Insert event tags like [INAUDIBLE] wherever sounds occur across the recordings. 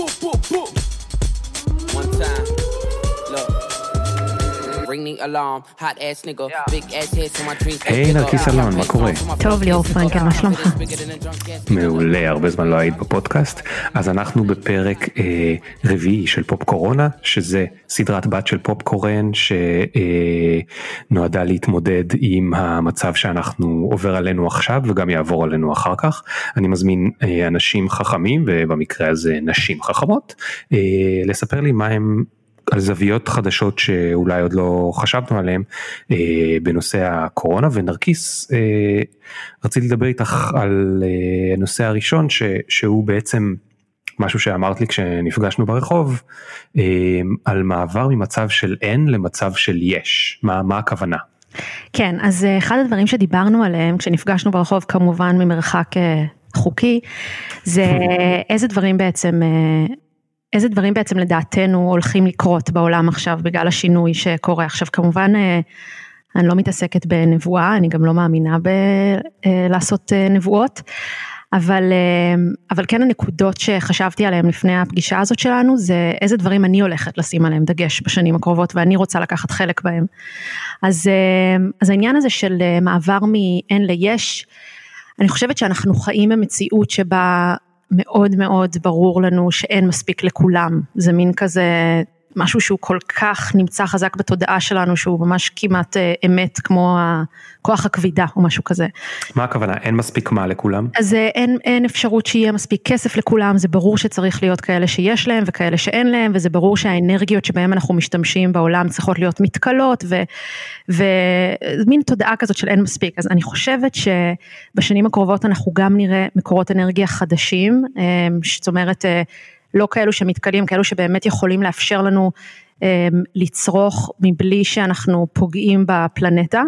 pum, pum, pum. היי, נרקיס אלון, מה קורה? טוב, ליאור פרנקל, מה שלומך? מעולה, הרבה זמן לא היית בפודקאסט. אז אנחנו בפרק אה, רביעי של פופקורונה, שזה סדרת בת של פופקורן שנועדה להתמודד עם המצב שאנחנו עובר עלינו עכשיו וגם יעבור עלינו אחר כך. אני מזמין אה, אנשים חכמים, ובמקרה הזה נשים חכמות, אה, לספר לי מה הם על זוויות חדשות שאולי עוד לא חשבנו עליהן אה, בנושא הקורונה ונרקיס אה, רציתי לדבר איתך על אה, הנושא הראשון ש, שהוא בעצם משהו שאמרת לי כשנפגשנו ברחוב אה, על מעבר ממצב של אין למצב של יש מה, מה הכוונה. כן, אז אה, אחד הדברים שדיברנו עליהם כשנפגשנו ברחוב, כמובן ממרחק אה, חוקי, זה [LAUGHS] איזה דברים בעצם אה, איזה דברים בעצם לדעתנו הולכים לקרות בעולם עכשיו בגלל השינוי שקורה עכשיו כמובן אני לא מתעסקת בנבואה אני גם לא מאמינה בלעשות נבואות אבל אבל כן הנקודות שחשבתי עליהן לפני הפגישה הזאת שלנו זה איזה דברים אני הולכת לשים עליהם דגש בשנים הקרובות ואני רוצה לקחת חלק בהם. אז אז העניין הזה של מעבר מאין ליש אני חושבת שאנחנו חיים במציאות שבה מאוד מאוד ברור לנו שאין מספיק לכולם, זה מין כזה משהו שהוא כל כך נמצא חזק בתודעה שלנו שהוא ממש כמעט אה, אמת כמו כוח הכבידה או משהו כזה. מה הכוונה אין מספיק מה לכולם? אז אה, אין, אין אפשרות שיהיה מספיק כסף לכולם זה ברור שצריך להיות כאלה שיש להם וכאלה שאין להם וזה ברור שהאנרגיות שבהם אנחנו משתמשים בעולם צריכות להיות מתכלות ומין תודעה כזאת של אין מספיק אז אני חושבת שבשנים הקרובות אנחנו גם נראה מקורות אנרגיה חדשים אה, זאת אומרת לא כאלו שמתכלים, כאלו שבאמת יכולים לאפשר לנו אמ, לצרוך מבלי שאנחנו פוגעים בפלנטה.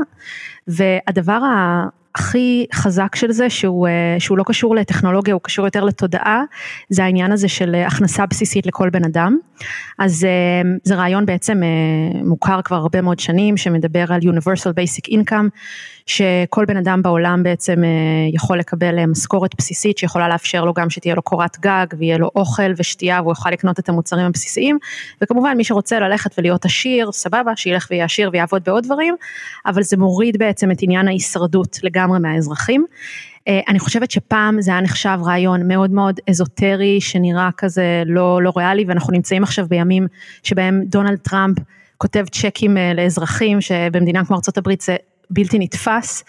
והדבר הכי חזק של זה שהוא, אה, שהוא לא קשור לטכנולוגיה, הוא קשור יותר לתודעה, זה העניין הזה של הכנסה בסיסית לכל בן אדם. אז אה, זה רעיון בעצם אה, מוכר כבר הרבה מאוד שנים, שמדבר על Universal Basic Income, שכל בן אדם בעולם בעצם יכול לקבל משכורת בסיסית שיכולה לאפשר לו גם שתהיה לו קורת גג ויהיה לו אוכל ושתייה והוא יוכל לקנות את המוצרים הבסיסיים וכמובן מי שרוצה ללכת ולהיות עשיר סבבה שילך ויהיה עשיר ויעבוד בעוד דברים אבל זה מוריד בעצם את עניין ההישרדות לגמרי מהאזרחים. אני חושבת שפעם זה היה נחשב רעיון מאוד מאוד אזוטרי שנראה כזה לא, לא ריאלי ואנחנו נמצאים עכשיו בימים שבהם דונלד טראמפ כותב צ'קים לאזרחים שבמדינה כמו ארה"ב זה בלתי נתפס,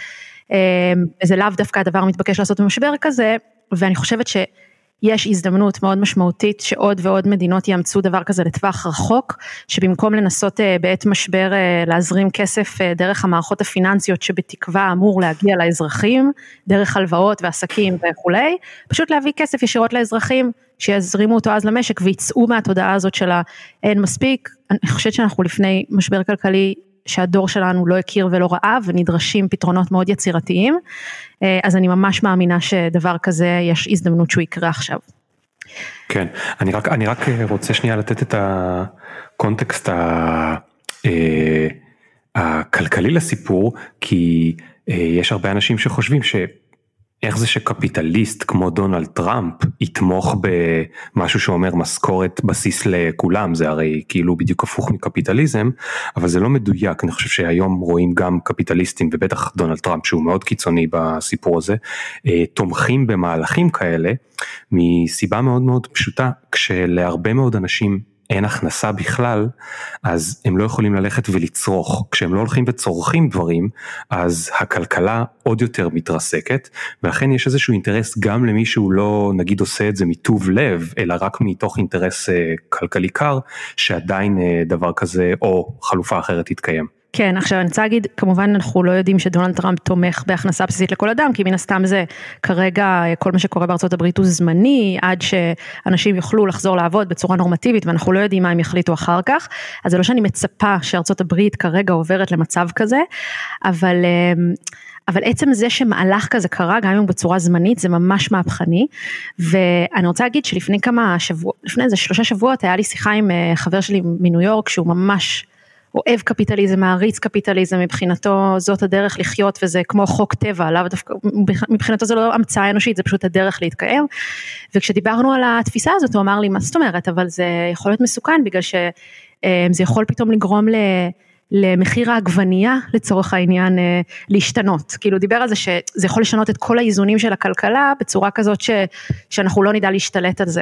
זה לאו דווקא הדבר המתבקש לעשות במשבר כזה ואני חושבת ש... יש הזדמנות מאוד משמעותית שעוד ועוד מדינות יאמצו דבר כזה לטווח רחוק, שבמקום לנסות אה, בעת משבר אה, להזרים כסף אה, דרך המערכות הפיננסיות שבתקווה אמור להגיע לאזרחים, דרך הלוואות ועסקים וכולי, פשוט להביא כסף ישירות לאזרחים, שיזרימו אותו אז למשק ויצאו מהתודעה הזאת של האין מספיק, אני חושבת שאנחנו לפני משבר כלכלי שהדור שלנו לא הכיר ולא ראה ונדרשים פתרונות מאוד יצירתיים, אה, אז אני ממש מאמינה שדבר כזה יש הזדמנות שהוא יקרה עכשיו. כן, אני רק, אני רק רוצה שנייה לתת את הקונטקסט ה, אה, הכלכלי לסיפור, כי אה, יש הרבה אנשים שחושבים ש... איך זה שקפיטליסט כמו דונלד טראמפ יתמוך במשהו שאומר משכורת בסיס לכולם? זה הרי כאילו בדיוק הפוך מקפיטליזם אבל זה לא מדויק. אני חושב שהיום רואים גם קפיטליסטים ובטח דונלד טראמפ שהוא מאוד קיצוני בסיפור הזה אה, תומכים במהלכים כאלה מסיבה מאוד מאוד פשוטה כשלהרבה מאוד אנשים אין הכנסה בכלל, אז הם לא יכולים ללכת ולצרוך. כשהם לא הולכים וצורכים דברים, אז הכלכלה עוד יותר מתרסקת, ולכן יש איזשהו אינטרס גם למי שהוא לא נגיד עושה את זה מטוב לב, אלא רק מתוך אינטרס אה, כלכלי קר, שעדיין אה, דבר כזה או חלופה אחרת יתקיים. כן, עכשיו אני רוצה להגיד, כמובן אנחנו לא יודעים שדונלד טראמפ תומך בהכנסה בסיסית לכל אדם, כי מן הסתם זה כרגע כל מה שקורה בארצות הברית הוא זמני, עד שאנשים יוכלו לחזור לעבוד בצורה נורמטיבית, ואנחנו לא יודעים מה הם יחליטו אחר כך, אז זה לא שאני מצפה שארצות הברית כרגע עוברת למצב כזה, אבל... אמ, אבל עצם זה שמהלך כזה קרה גם אם בצורה זמנית זה ממש מהפכני. ואני רוצה להגיד שלפני כמה שבועות, לפני איזה שלושה שבועות היה לי שיחה עם אה, חבר שלי מניו יורק שהוא ממש אוהב קפיטליזם, מעריץ קפיטליזם, מבחינתו זאת הדרך לחיות וזה כמו חוק טבע, לאו דווקא, מבחינתו זה לא המצאה אנושית, זה פשוט הדרך להתקיים. וכשדיברנו על התפיסה הזאת הוא אמר לי, מה זאת אומרת, אבל זה יכול להיות מסוכן בגלל שזה יכול פתאום לגרום ל... למחיר העגבנייה לצורך העניין אה, להשתנות. כאילו דיבר על זה שזה יכול לשנות את כל האיזונים של הכלכלה בצורה כזאת ש, שאנחנו לא נדע להשתלט על זה.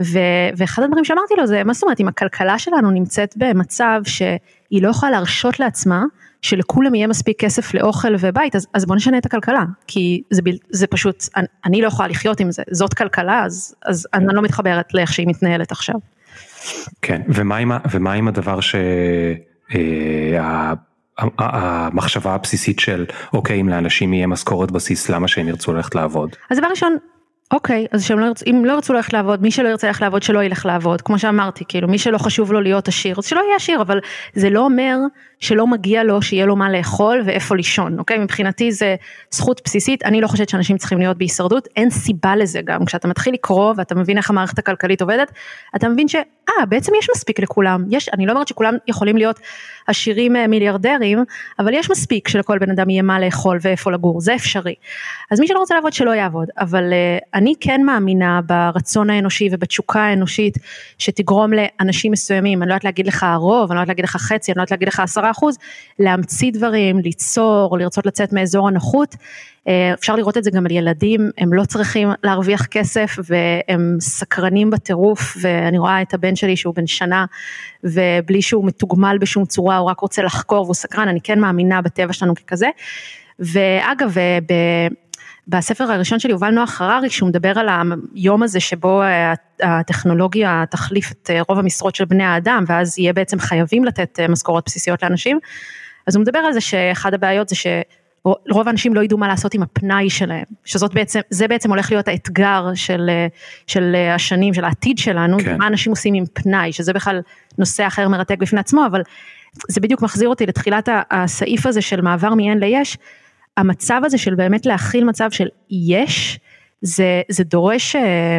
ו, ואחד הדברים שאמרתי לו זה מה זאת אומרת אם הכלכלה שלנו נמצאת במצב שהיא לא יכולה להרשות לעצמה שלכולם יהיה מספיק כסף לאוכל ובית אז, אז בוא נשנה את הכלכלה כי זה, זה פשוט אני, אני לא יכולה לחיות עם זה זאת כלכלה אז, אז אני לא מתחברת לאיך שהיא מתנהלת עכשיו. כן ומה עם, ומה עם הדבר ש... אה, המחשבה הבסיסית של אוקיי אם לאנשים יהיה משכורת בסיס למה שהם ירצו ללכת לעבוד. אז דבר ראשון אוקיי, אז שהם לא ירצו, אם לא ירצו ללכת לעבוד, מי שלא ירצה ללכת לעבוד שלא ילך לעבוד, כמו שאמרתי, כאילו מי שלא חשוב לו להיות עשיר, אז שלא יהיה עשיר, אבל זה לא אומר שלא מגיע לו שיהיה לו מה לאכול ואיפה לישון, אוקיי? מבחינתי זה זכות בסיסית, אני לא חושבת שאנשים צריכים להיות בהישרדות, אין סיבה לזה גם, כשאתה מתחיל לקרוא ואתה מבין איך המערכת הכלכלית עובדת, אתה מבין שאה, בעצם יש מספיק לכולם, יש, אני לא אומרת שכולם יכולים להיות עשירים אה, מיליארדרים, אבל יש מספיק שלכל בן אדם יהיה מה לאכול ואיפה לגור, זה אפשרי. אז מי שלא רוצה לעבוד שלא יעבוד, אבל uh, אני כן מאמינה ברצון האנושי ובתשוקה האנושית שתגרום לאנשים מסוימים, אני לא יודעת להגיד לך הרוב, אני לא יודעת להגיד לך חצי, אני לא יודעת להגיד לך עשרה אחוז, להמציא דברים, ליצור, לרצות לצאת מאזור הנוחות. אה, אפשר לראות את זה גם על ילדים, הם לא צריכים להרוויח כסף והם סקרנים בטירוף ואני רואה את הבן שלי שהוא בן שנה ובלי שהוא מתוגמל בשום צורה הוא רק רוצה לחקור והוא סקרן, אני כן מאמינה בטבע שלנו ככזה. ואגב, אה, ב... בספר הראשון של יובל נוח הררי, שהוא מדבר על היום הזה שבו אה, הטכנולוגיה תחליף את רוב המשרות של בני האדם, ואז יהיה בעצם חייבים לתת משכורות בסיסיות לאנשים, אז הוא מדבר על זה שאחד הבעיות זה ש... רוב האנשים לא ידעו מה לעשות עם הפנאי שלהם, שזאת בעצם, זה בעצם הולך להיות האתגר של, של השנים, של העתיד שלנו, כן. מה אנשים עושים עם פנאי, שזה בכלל נושא אחר מרתק בפני עצמו, אבל זה בדיוק מחזיר אותי לתחילת הסעיף הזה של מעבר מ-N ל-יש, המצב הזה של באמת להכיל מצב של יש, זה, זה דורש אה,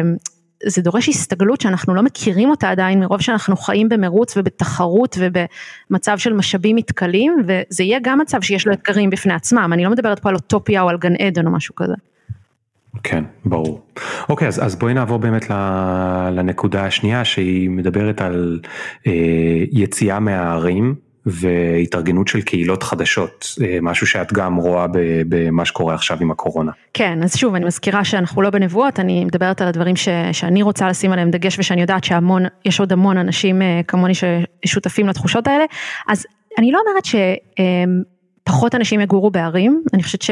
זה דורש הסתגלות שאנחנו לא מכירים אותה עדיין מרוב שאנחנו חיים במרוץ ובתחרות ובמצב של משאבים מתכלים וזה יהיה גם מצב שיש לו אתגרים בפני עצמם, אני לא מדברת פה על אוטופיה או על גן עדן או משהו כזה. כן, ברור. אוקיי, אז, אז בואי נעבור באמת לנקודה השנייה שהיא מדברת על אה, יציאה מהערים והתארגנות של קהילות חדשות, אה, משהו שאת גם רואה במה שקורה עכשיו עם הקורונה. כן, אז שוב, אני מזכירה שאנחנו לא בנבואות, אני מדברת על הדברים ש, שאני רוצה לשים עליהם דגש ושאני יודעת שהמון, יש עוד המון אנשים אה, כמוני ששותפים לתחושות האלה, אז אני לא אומרת שפחות אנשים יגורו בערים, אני חושבת ש...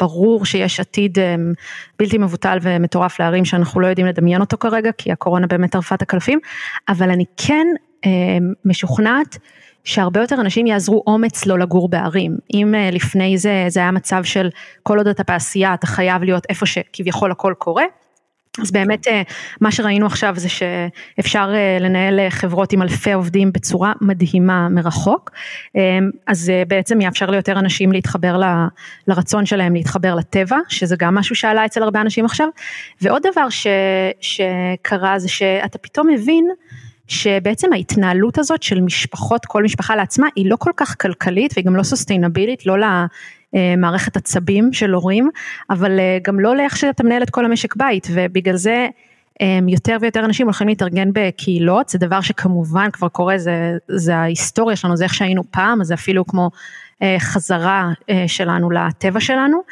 ברור שיש עתיד בלתי מבוטל ומטורף לערים שאנחנו לא יודעים לדמיין אותו כרגע, כי הקורונה באמת טרפה את הקלפים, אבל אני כן משוכנעת שהרבה יותר אנשים יעזרו אומץ לא לגור בערים. אם אה, לפני זה זה היה מצב של כל עוד אתה בעשייה אתה חייב להיות איפה שכביכול הכל קורה. אז באמת אה, מה שראינו עכשיו זה שאפשר אה, לנהל חברות עם אלפי עובדים בצורה מדהימה מרחוק, אז בעצם יאפשר ליותר אנשים להתחבר ל, לרצון שלהם להתחבר לטבע, שזה גם משהו שעלה אצל הרבה אנשים עכשיו, ועוד דבר ש, שקרה זה שאתה פתאום מבין שבעצם ההתנהלות הזאת של משפחות, כל משפחה לעצמה, היא לא כל כך כלכלית והיא גם לא סוסטיינבילית, לא למערכת עצבים של הורים, אבל אה, גם לא לאיך שאתה מנהל את כל המשק בית, ובגלל זה אה, יותר ויותר אנשים הולכים להתארגן בקהילות, זה דבר שכמובן כבר קורה, זה, זה ההיסטוריה שלנו, זה איך שהיינו פעם, זה אפילו כמו חזרה שלנו לטבע שלנו,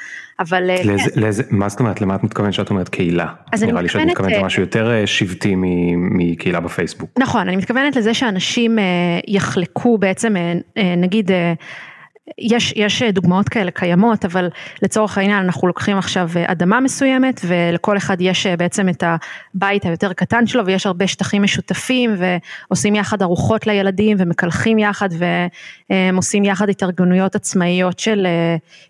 אבל... אה, לאיזה, כן. לאיזה, מה זאת אומרת, למה את מתכוונת שאת אומרת קהילה? אז נראה לי שאת מתכוונת למשהו יותר אה, שבטי מקהילה בפייסבוק. נכון, אני מתכוונת לזה שאנשים יחלקו בעצם, נגיד, יש, יש דוגמאות כאלה קיימות, אבל לצורך העניין אנחנו לוקחים עכשיו אדמה מסוימת ולכל אחד יש בעצם את הבית היותר קטן שלו ויש הרבה שטחים משותפים ועושים יחד ארוחות לילדים ומקלחים יחד והם עושים יחד התארגנויות עצמאיות של,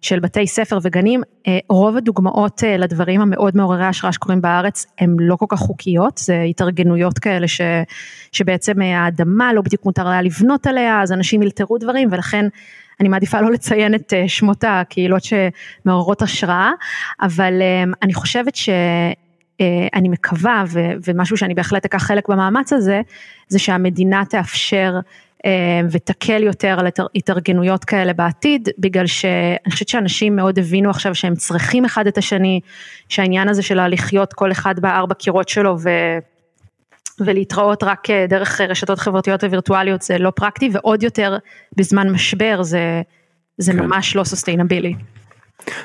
של בתי ספר וגנים. רוב הדוגמאות לדברים המאוד מעוררי השראה שקורים בארץ הם לא כל כך חוקיות, זה התארגנויות כאלה ש, שבעצם האדמה לא בדיוק מותר היה לבנות עליה, אז אנשים ילתרו דברים ולכן אני מעדיפה לא לציין את אה, שמות הקהילות שמעוררות השראה, אבל אה, אני חושבת ש... אה, אני מקווה, ומשהו שאני בהחלט אקח חלק במאמץ הזה, זה שהמדינה תאפשר ותקל יותר על התארגנויות כאלה בעתיד, בגלל שאני חושבת שאנשים מאוד הבינו עכשיו שהם צריכים אחד את השני, שהעניין הזה של לחיות כל אחד בארבע קירות שלו ו... ולהתראות רק דרך רשתות חברתיות ווירטואליות זה לא פרקטי ועוד יותר בזמן משבר זה, זה כן. ממש לא סוסטיינבילי.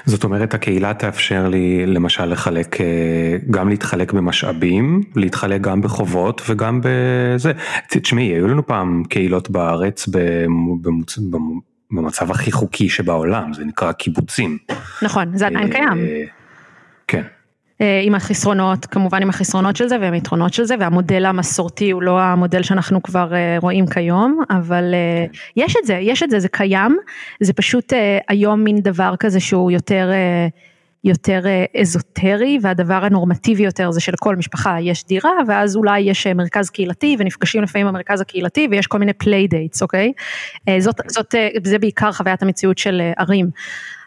זאת אומרת הקהילה תאפשר לי למשל לחלק אה, גם להתחלק במשאבים להתחלק גם בחובות וגם בזה תשמעי היו לנו פעם קהילות בארץ במוצ... במצב הכי חוקי שבעולם זה נקרא קיבוצים. נכון זה עדיין קיים. אה, כן. אה, עם החסרונות, כמובן עם החסרונות של זה ועם היתרונות של זה והמודל המסורתי הוא לא המודל שאנחנו כבר אה, רואים כיום, אבל אה, כן. יש את זה, יש את זה, זה קיים, זה פשוט היום מין דבר כזה שהוא יותר, יותר אזוטרי והדבר הנורמטיבי יותר זה שלכל משפחה יש דירה ואז אולי יש מרכז קהילתי ונפגשים לפעמים במרכז הקהילתי ויש כל מיני playdates, okay? זאת, זאת, זה בעיקר חוויית המציאות של ערים.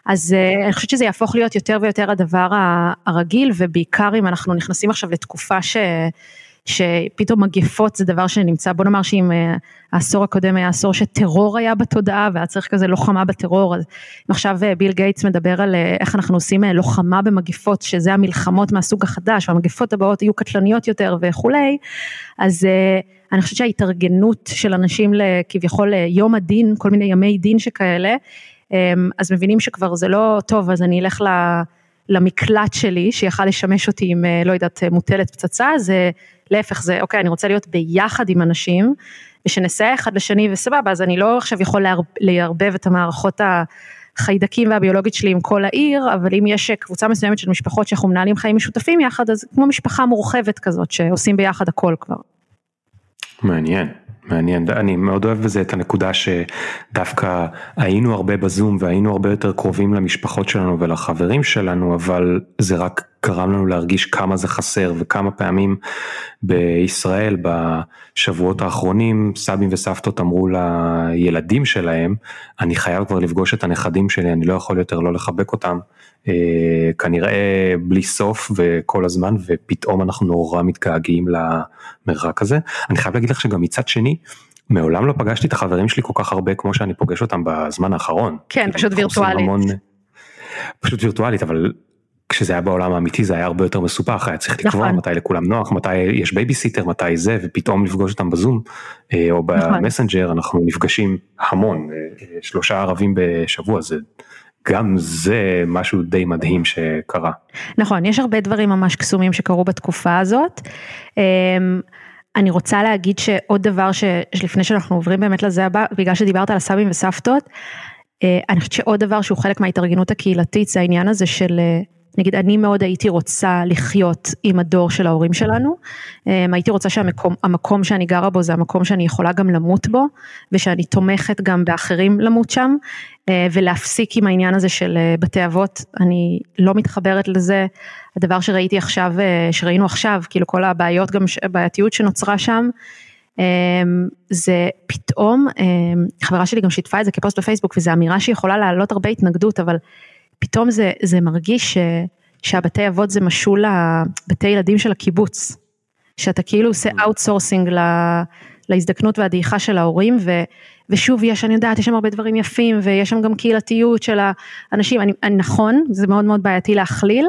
אז uh, אני חושבת שזה יהפוך להיות יותר ויותר הדבר הרגיל ובעיקר אם אנחנו נכנסים עכשיו לתקופה ש... שפתאום מגפות זה דבר שנמצא, בוא נאמר שאם uh, העשור הקודם היה עשור שטרור היה בתודעה והיה צריך כזה לוחמה בטרור, אז אם עכשיו uh, ביל גייטס מדבר על איך אנחנו עושים לוחמה במגפות, שזה המלחמות מהסוג החדש, והמגפות הבאות יהיו קטלניות יותר וכולי, אז אני חושבת שההתארגנות של אנשים לכביכול יום הדין, כל מיני ימי דין שכאלה, אז מבינים שכבר זה לא טוב, אז אני אלך למקלט שלי, שיכל לשמש אותי עם, אה, לא יודעת, מוטלת פצצה, זה להפך, זה אוקיי, אני רוצה להיות ביחד עם אנשים, ושנסייע אחד לשני וסבבה, אז אני לא עכשיו יכול לערבב את המערכות החיידקים והביולוגית שלי עם כל העיר, אבל אם יש קבוצה מסוימת של משפחות שאנחנו מנהלים חיים משותפים יחד, אז כמו משפחה מורחבת כזאת, שעושים ביחד הכל כבר. מעניין. מעניין, אני מאוד אוהב בזה את הנקודה שדווקא היינו הרבה בזום והיינו הרבה יותר קרובים למשפחות שלנו ולחברים שלנו, אבל זה רק גרם לנו להרגיש כמה זה חסר וכמה פעמים בישראל בשבועות האחרונים סבים וסבתות אמרו לילדים שלהם, אני חייב כבר לפגוש את הנכדים שלי, אני לא יכול יותר לא לחבק אותם. אה, כנראה בלי סוף וכל הזמן ופתאום אנחנו נורא מתגעגעים למרחק הזה. אני חייב להגיד לך שגם מצד שני, מעולם לא פגשתי את החברים שלי כל כך הרבה כמו שאני פוגש אותם בזמן האחרון. כן, כאילו, פשוט וירטואלית. המון, פשוט וירטואלית, אבל כשזה היה בעולם האמיתי זה היה הרבה יותר מסובך, היה צריך לקבוע נכון. מתי לכולם נוח, מתי יש בייביסיטר, מתי זה, ופתאום לפגוש אותם בזום אה, או נכון. במסנג'ר, אנחנו נפגשים המון, אה, שלושה ערבים בשבוע, זה גם זה משהו די מדהים שקרה. נכון, יש הרבה דברים ממש קסומים שקרו בתקופה הזאת. אמ, אני רוצה להגיד שעוד דבר שלפני שאנחנו עוברים באמת לזה הבא, בגלל שדיברת על הסבים וסבתות, אה, אני חושבת שעוד דבר שהוא חלק מההתארגנות הקהילתית זה העניין הזה של אה, נגיד אני מאוד הייתי רוצה לחיות עם הדור של ההורים שלנו, אמ, הייתי רוצה שהמקום שאני גרה בו זה המקום שאני יכולה גם למות בו, ושאני תומכת גם באחרים למות שם, אה, ולהפסיק עם העניין הזה של אה, בתי אבות, אני לא מתחברת לזה, הדבר שראיתי עכשיו, אה, שראינו עכשיו, כאילו כל הבעיות, גם הבעייתיות שנוצרה שם, אמ, זה פתאום, אמ, חברה שלי גם שיתפה את זה כפוסט בפייסבוק, וזו אמירה שיכולה להעלות הרבה התנגדות, אבל פתאום זה, זה מרגיש ש, שהבתי אבות זה משול לבתי ילדים של הקיבוץ, שאתה כאילו עושה outsourcing mm. להזדקנות והדעיכה של ההורים, ו, ושוב יש, אני יודעת, יש שם הרבה דברים יפים, ויש שם גם קהילתיות של האנשים, אני, אני, נכון, זה מאוד מאוד בעייתי להכליל,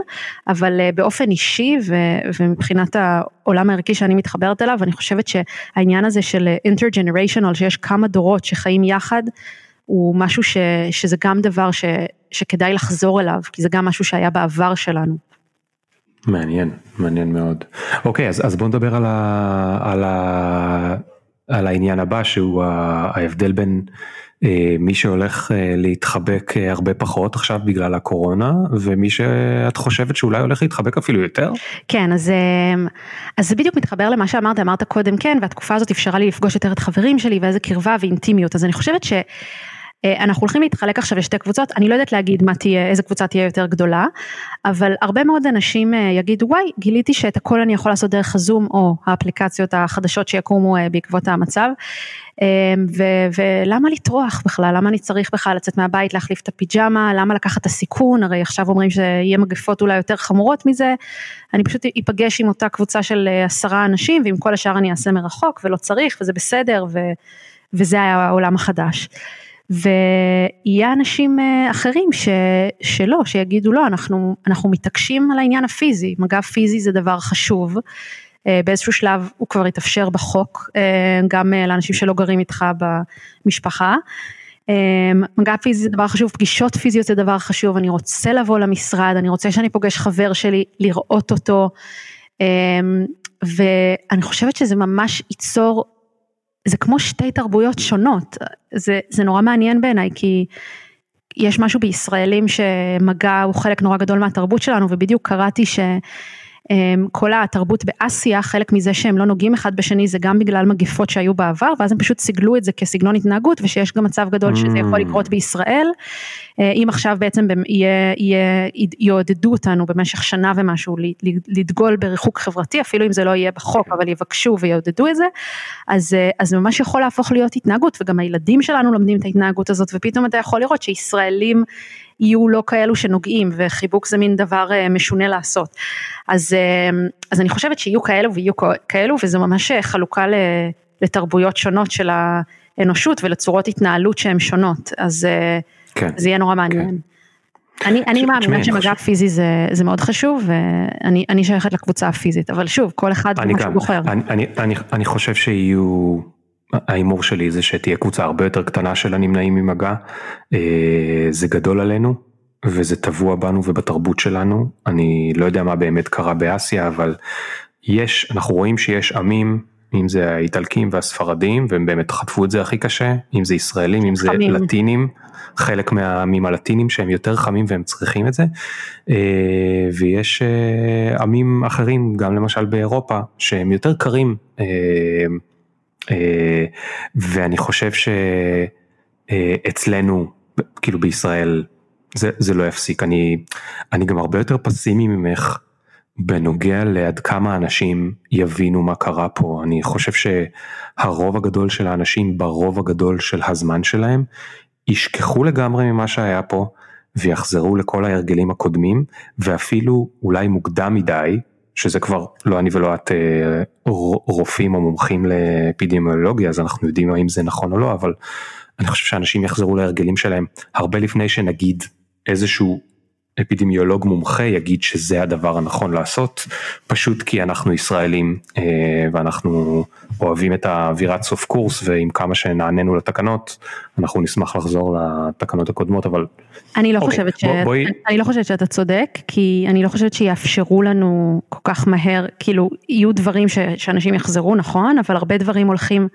אבל uh, באופן אישי ו, ומבחינת העולם הערכי שאני מתחברת אליו, אני חושבת שהעניין הזה של אינטרג'נריישנל, שיש כמה דורות שחיים יחד, הוא משהו ש, שזה גם דבר ש, שכדאי לחזור אליו, כי זה גם משהו שהיה בעבר שלנו. מעניין, מעניין מאוד. אוקיי, אז, אז בוא נדבר על, ה, על, ה, על העניין הבא, שהוא ההבדל בין אה, מי שהולך אה, להתחבק אה, הרבה פחות עכשיו בגלל הקורונה, ומי שאת חושבת שאולי הולך להתחבק אפילו יותר? כן, אז, אה, אז זה בדיוק מתחבר למה שאמרת, אמרת קודם כן, והתקופה הזאת אפשרה לי לפגוש יותר את חברים שלי, ואיזה קרבה ואינטימיות, אז אני חושבת ש... אה, אנחנו הולכים להתחלק עכשיו לשתי קבוצות, אני לא יודעת להגיד מה תהיה, איזה קבוצה תהיה יותר גדולה, אבל הרבה מאוד אנשים אה, יגידו וואי גיליתי שאת הכל אני יכול לעשות דרך הזום או האפליקציות החדשות שיקומו אה, בעקבות המצב. ו- ולמה לטרוח בכלל, למה אני צריך בכלל לצאת מהבית להחליף את הפיג'מה, למה לקחת את הסיכון, הרי עכשיו אומרים שיהיה מגפות אולי יותר חמורות מזה, אני פשוט אפגש עם אותה קבוצה של עשרה אנשים ועם כל השאר אני אעשה מרחוק ולא צריך וזה בסדר ו- וזה היה העולם החדש. ויהיה אנשים אה, אחרים ש, שלא, שיגידו לא, אנחנו, אנחנו מתעקשים על העניין הפיזי, מגע פיזי זה דבר חשוב, אה, באיזשהו שלב הוא כבר התאפשר בחוק, אה, גם לאנשים שלא גרים איתך במשפחה. מגע פיזי זה דבר חשוב, פגישות פיזיות זה דבר חשוב, אני רוצה לבוא למשרד, אני רוצה שאני פוגש חבר שלי, לראות אותו, ואני חושבת שזה ממש ייצור זה כמו שתי תרבויות שונות, זה, זה נורא מעניין בעיניי כי יש משהו בישראלים שמגע הוא חלק נורא גדול מהתרבות שלנו ובדיוק קראתי ש... אמ, כל התרבות באסיה, חלק מזה שהם לא נוגעים אחד בשני זה גם בגלל מגפות שהיו בעבר, ואז הם פשוט סיגלו את זה כסגנון התנהגות, ושיש גם מצב גדול שזה יכול mm. לקרות בישראל. אה, אם עכשיו בעצם יהיה, יהיה, יעודדו אותנו במשך שנה ומשהו לדגול בריחוק חברתי, אפילו אם זה לא יהיה בחוק, אבל יבקשו ויעודדו את זה, אז, אה, אז ממש יכול להפוך להיות התנהגות, וגם הילדים שלנו לומדים את ההתנהגות הזאת, ופתאום אתה יכול לראות שישראלים יהיו לא כאלו שנוגעים וחיבוק זה מין דבר אה, משונה לעשות. אז, אה, אז אני חושבת שיהיו כאלו ויהיו כאלו וזה ממש אה, חלוקה לתרבויות שונות של האנושות ולצורות התנהלות שהן שונות, אז כן, זה יהיה נורא מעניין. כן. אני, אני מאמינה שמגע פיזי זה, זה מאוד חשוב ואני שייכת לקבוצה הפיזית, אבל שוב, כל אחד מה שהוא בוחר. אני, אני, אני, אני חושב שיהיו ההימור שלי זה שתהיה קבוצה הרבה יותר קטנה של הנמנעים ממגע, אה, זה גדול עלינו וזה טבוע בנו ובתרבות שלנו, אני לא יודע מה באמת קרה באסיה אבל יש, אנחנו רואים שיש עמים, אם זה האיטלקים והספרדים והם באמת חטפו את זה הכי קשה, אם זה ישראלים, אם זה חמים. לטינים, חלק מהעמים הלטינים שהם יותר חמים והם צריכים את זה, אה, ויש אה, עמים אחרים גם למשל באירופה שהם יותר קרים. אה, ואני חושב שאצלנו, כאילו בישראל, זה, זה לא יפסיק. אני, אני גם הרבה יותר פסימי ממך בנוגע לעד כמה אנשים יבינו מה קרה פה. אני חושב שהרוב הגדול של האנשים ברוב הגדול של הזמן שלהם ישכחו לגמרי ממה שהיה פה ויחזרו לכל ההרגלים הקודמים ואפילו אולי מוקדם מדי שזה כבר לא אני ולא את אה, רופאים או מומחים לאפידמיולוגיה אז אנחנו יודעים האם זה נכון או לא אבל אני חושב שאנשים יחזרו להרגלים שלהם הרבה לפני שנגיד איזשהו אפידמיולוג מומחה יגיד שזה הדבר הנכון לעשות, פשוט כי אנחנו ישראלים אה, ואנחנו אוהבים את האווירת סוף קורס ועם כמה שנעננו לתקנות, אנחנו נשמח לחזור לתקנות הקודמות, אבל... אני לא, אוקיי, חושבת, ש... בוא, בואי... אני לא חושבת שאתה צודק, כי אני לא חושבת שיאפשרו לנו כל כך מהר, כאילו יהיו דברים ש... שאנשים יחזרו, נכון, אבל הרבה דברים הולכים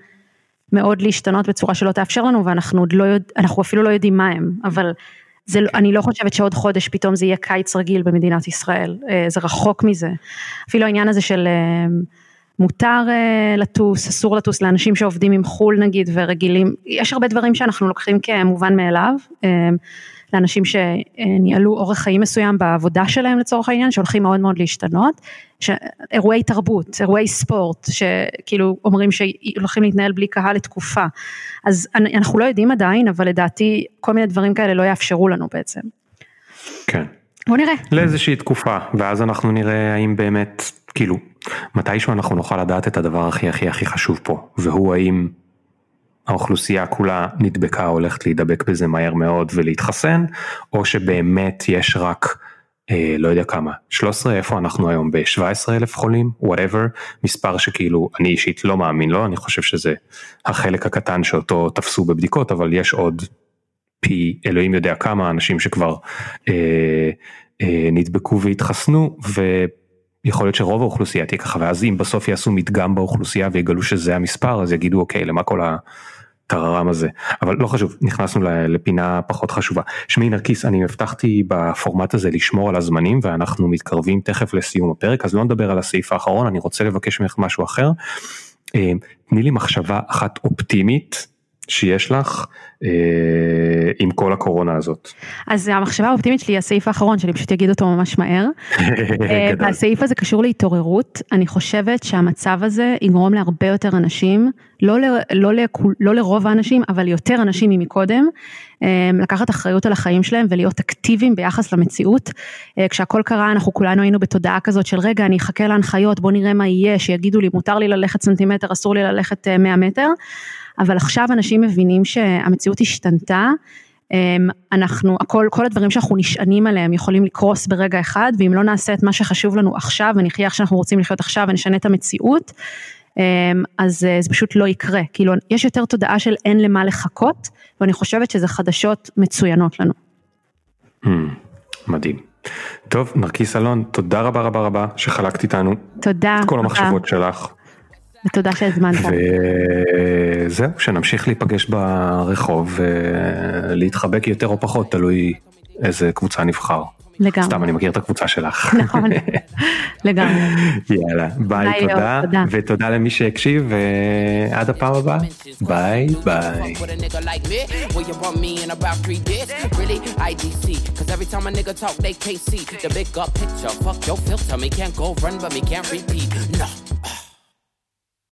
מאוד להשתנות בצורה שלא תאפשר לנו ואנחנו עוד לא יודעים, אנחנו אפילו לא יודעים מה הם, אבל... זה, לא, אני לא חושבת שעוד חודש פתאום זה יהיה קיץ רגיל במדינת ישראל, אה, זה רחוק מזה. אפילו העניין הזה של אה, מותר אה, לטוס, אסור לטוס לאנשים שעובדים עם חו"ל נגיד ורגילים, יש הרבה דברים שאנחנו לוקחים כמובן מאליו. לאנשים שניהלו אורח חיים מסוים בעבודה שלהם לצורך העניין, שהולכים מאוד מאוד להשתנות, אירועי תרבות, אירועי ספורט, שכאילו אומרים שהולכים להתנהל בלי קהל לתקופה, אז אנחנו לא יודעים עדיין, אבל לדעתי כל מיני דברים כאלה לא יאפשרו לנו בעצם. כן. בוא נראה. לאיזושהי תקופה, ואז אנחנו נראה האם באמת, כאילו, מתישהו אנחנו נוכל לדעת את הדבר הכי הכי הכי חשוב פה, והוא האם האוכלוסייה כולה נדבקה הולכת להידבק בזה מהר מאוד ולהתחסן, או שבאמת יש רק אה, לא יודע כמה, 13 איפה אנחנו היום ב-17 אלף חולים, whatever, מספר שכאילו אני אישית לא מאמין לו, אני חושב שזה החלק הקטן שאותו תפסו בבדיקות, אבל יש עוד פי אלוהים יודע כמה אנשים שכבר אה, אה, נדבקו והתחסנו, ויכול להיות שרוב האוכלוסייה תהיה ככה, ואז אם בסוף יעשו מדגם באוכלוסייה ויגלו שזה המספר, אז יגידו אוקיי, למה כל. הטררם הזה אבל לא חשוב נכנסנו לפינה פחות חשובה שמי נרקיס אני הבטחתי בפורמט הזה לשמור על הזמנים ואנחנו מתקרבים תכף לסיום הפרק אז לא נדבר על הסעיף האחרון אני רוצה לבקש ממך משהו אחר. אה, תני לי מחשבה אחת אופטימית שיש לך אה, עם כל הקורונה הזאת. אז המחשבה האופטימית שלי הסעיף האחרון שאני פשוט אגיד אותו ממש מהר. [LAUGHS] אה, הסעיף הזה קשור להתעוררות אני חושבת שהמצב הזה יגרום להרבה יותר אנשים לא, ל, לא, לכול, לא לרוב האנשים, אבל יותר אנשים ממקודם, לקחת אחריות על החיים שלהם ולהיות אקטיביים ביחס למציאות. כשהכל קרה, אנחנו כולנו היינו בתודעה כזאת של רגע, אני אחכה להנחיות, בוא נראה מה יהיה, שיגידו לי, מותר לי ללכת סנטימטר, אסור לי ללכת 100 מטר, אבל עכשיו אנשים מבינים שהמציאות השתנתה. אמ, אנחנו, הכל, כל הדברים שאנחנו נשענים עליהם יכולים לקרוס ברגע אחד, ואם לא נעשה את מה שחשוב לנו עכשיו ונחיה איך שאנחנו רוצים לחיות עכשיו ונשנה את המציאות, אמ, אז אה, זה פשוט לא יקרה. כאילו, יש יותר תודעה של אין למה לחכות, ואני חושבת שזה חדשות מצוינות לנו. Hmm, מדהים. טוב, נרקיס אלון, תודה רבה רבה רבה שחלקת איתנו. תודה. את כל המחשבות שלך. ותודה שהזמנת. וזהו, שנמשיך להיפגש ברחוב ולהתחבק יותר או פחות, תלוי איזה קבוצה נבחר. לגמרי. סתם אני מכיר את הקבוצה שלך. נכון, [LAUGHS] לגמרי. יאללה, ביי, ביי תודה, תודה, ותודה למי שהקשיב, ועד הפעם הבאה, ביי ביי. נה.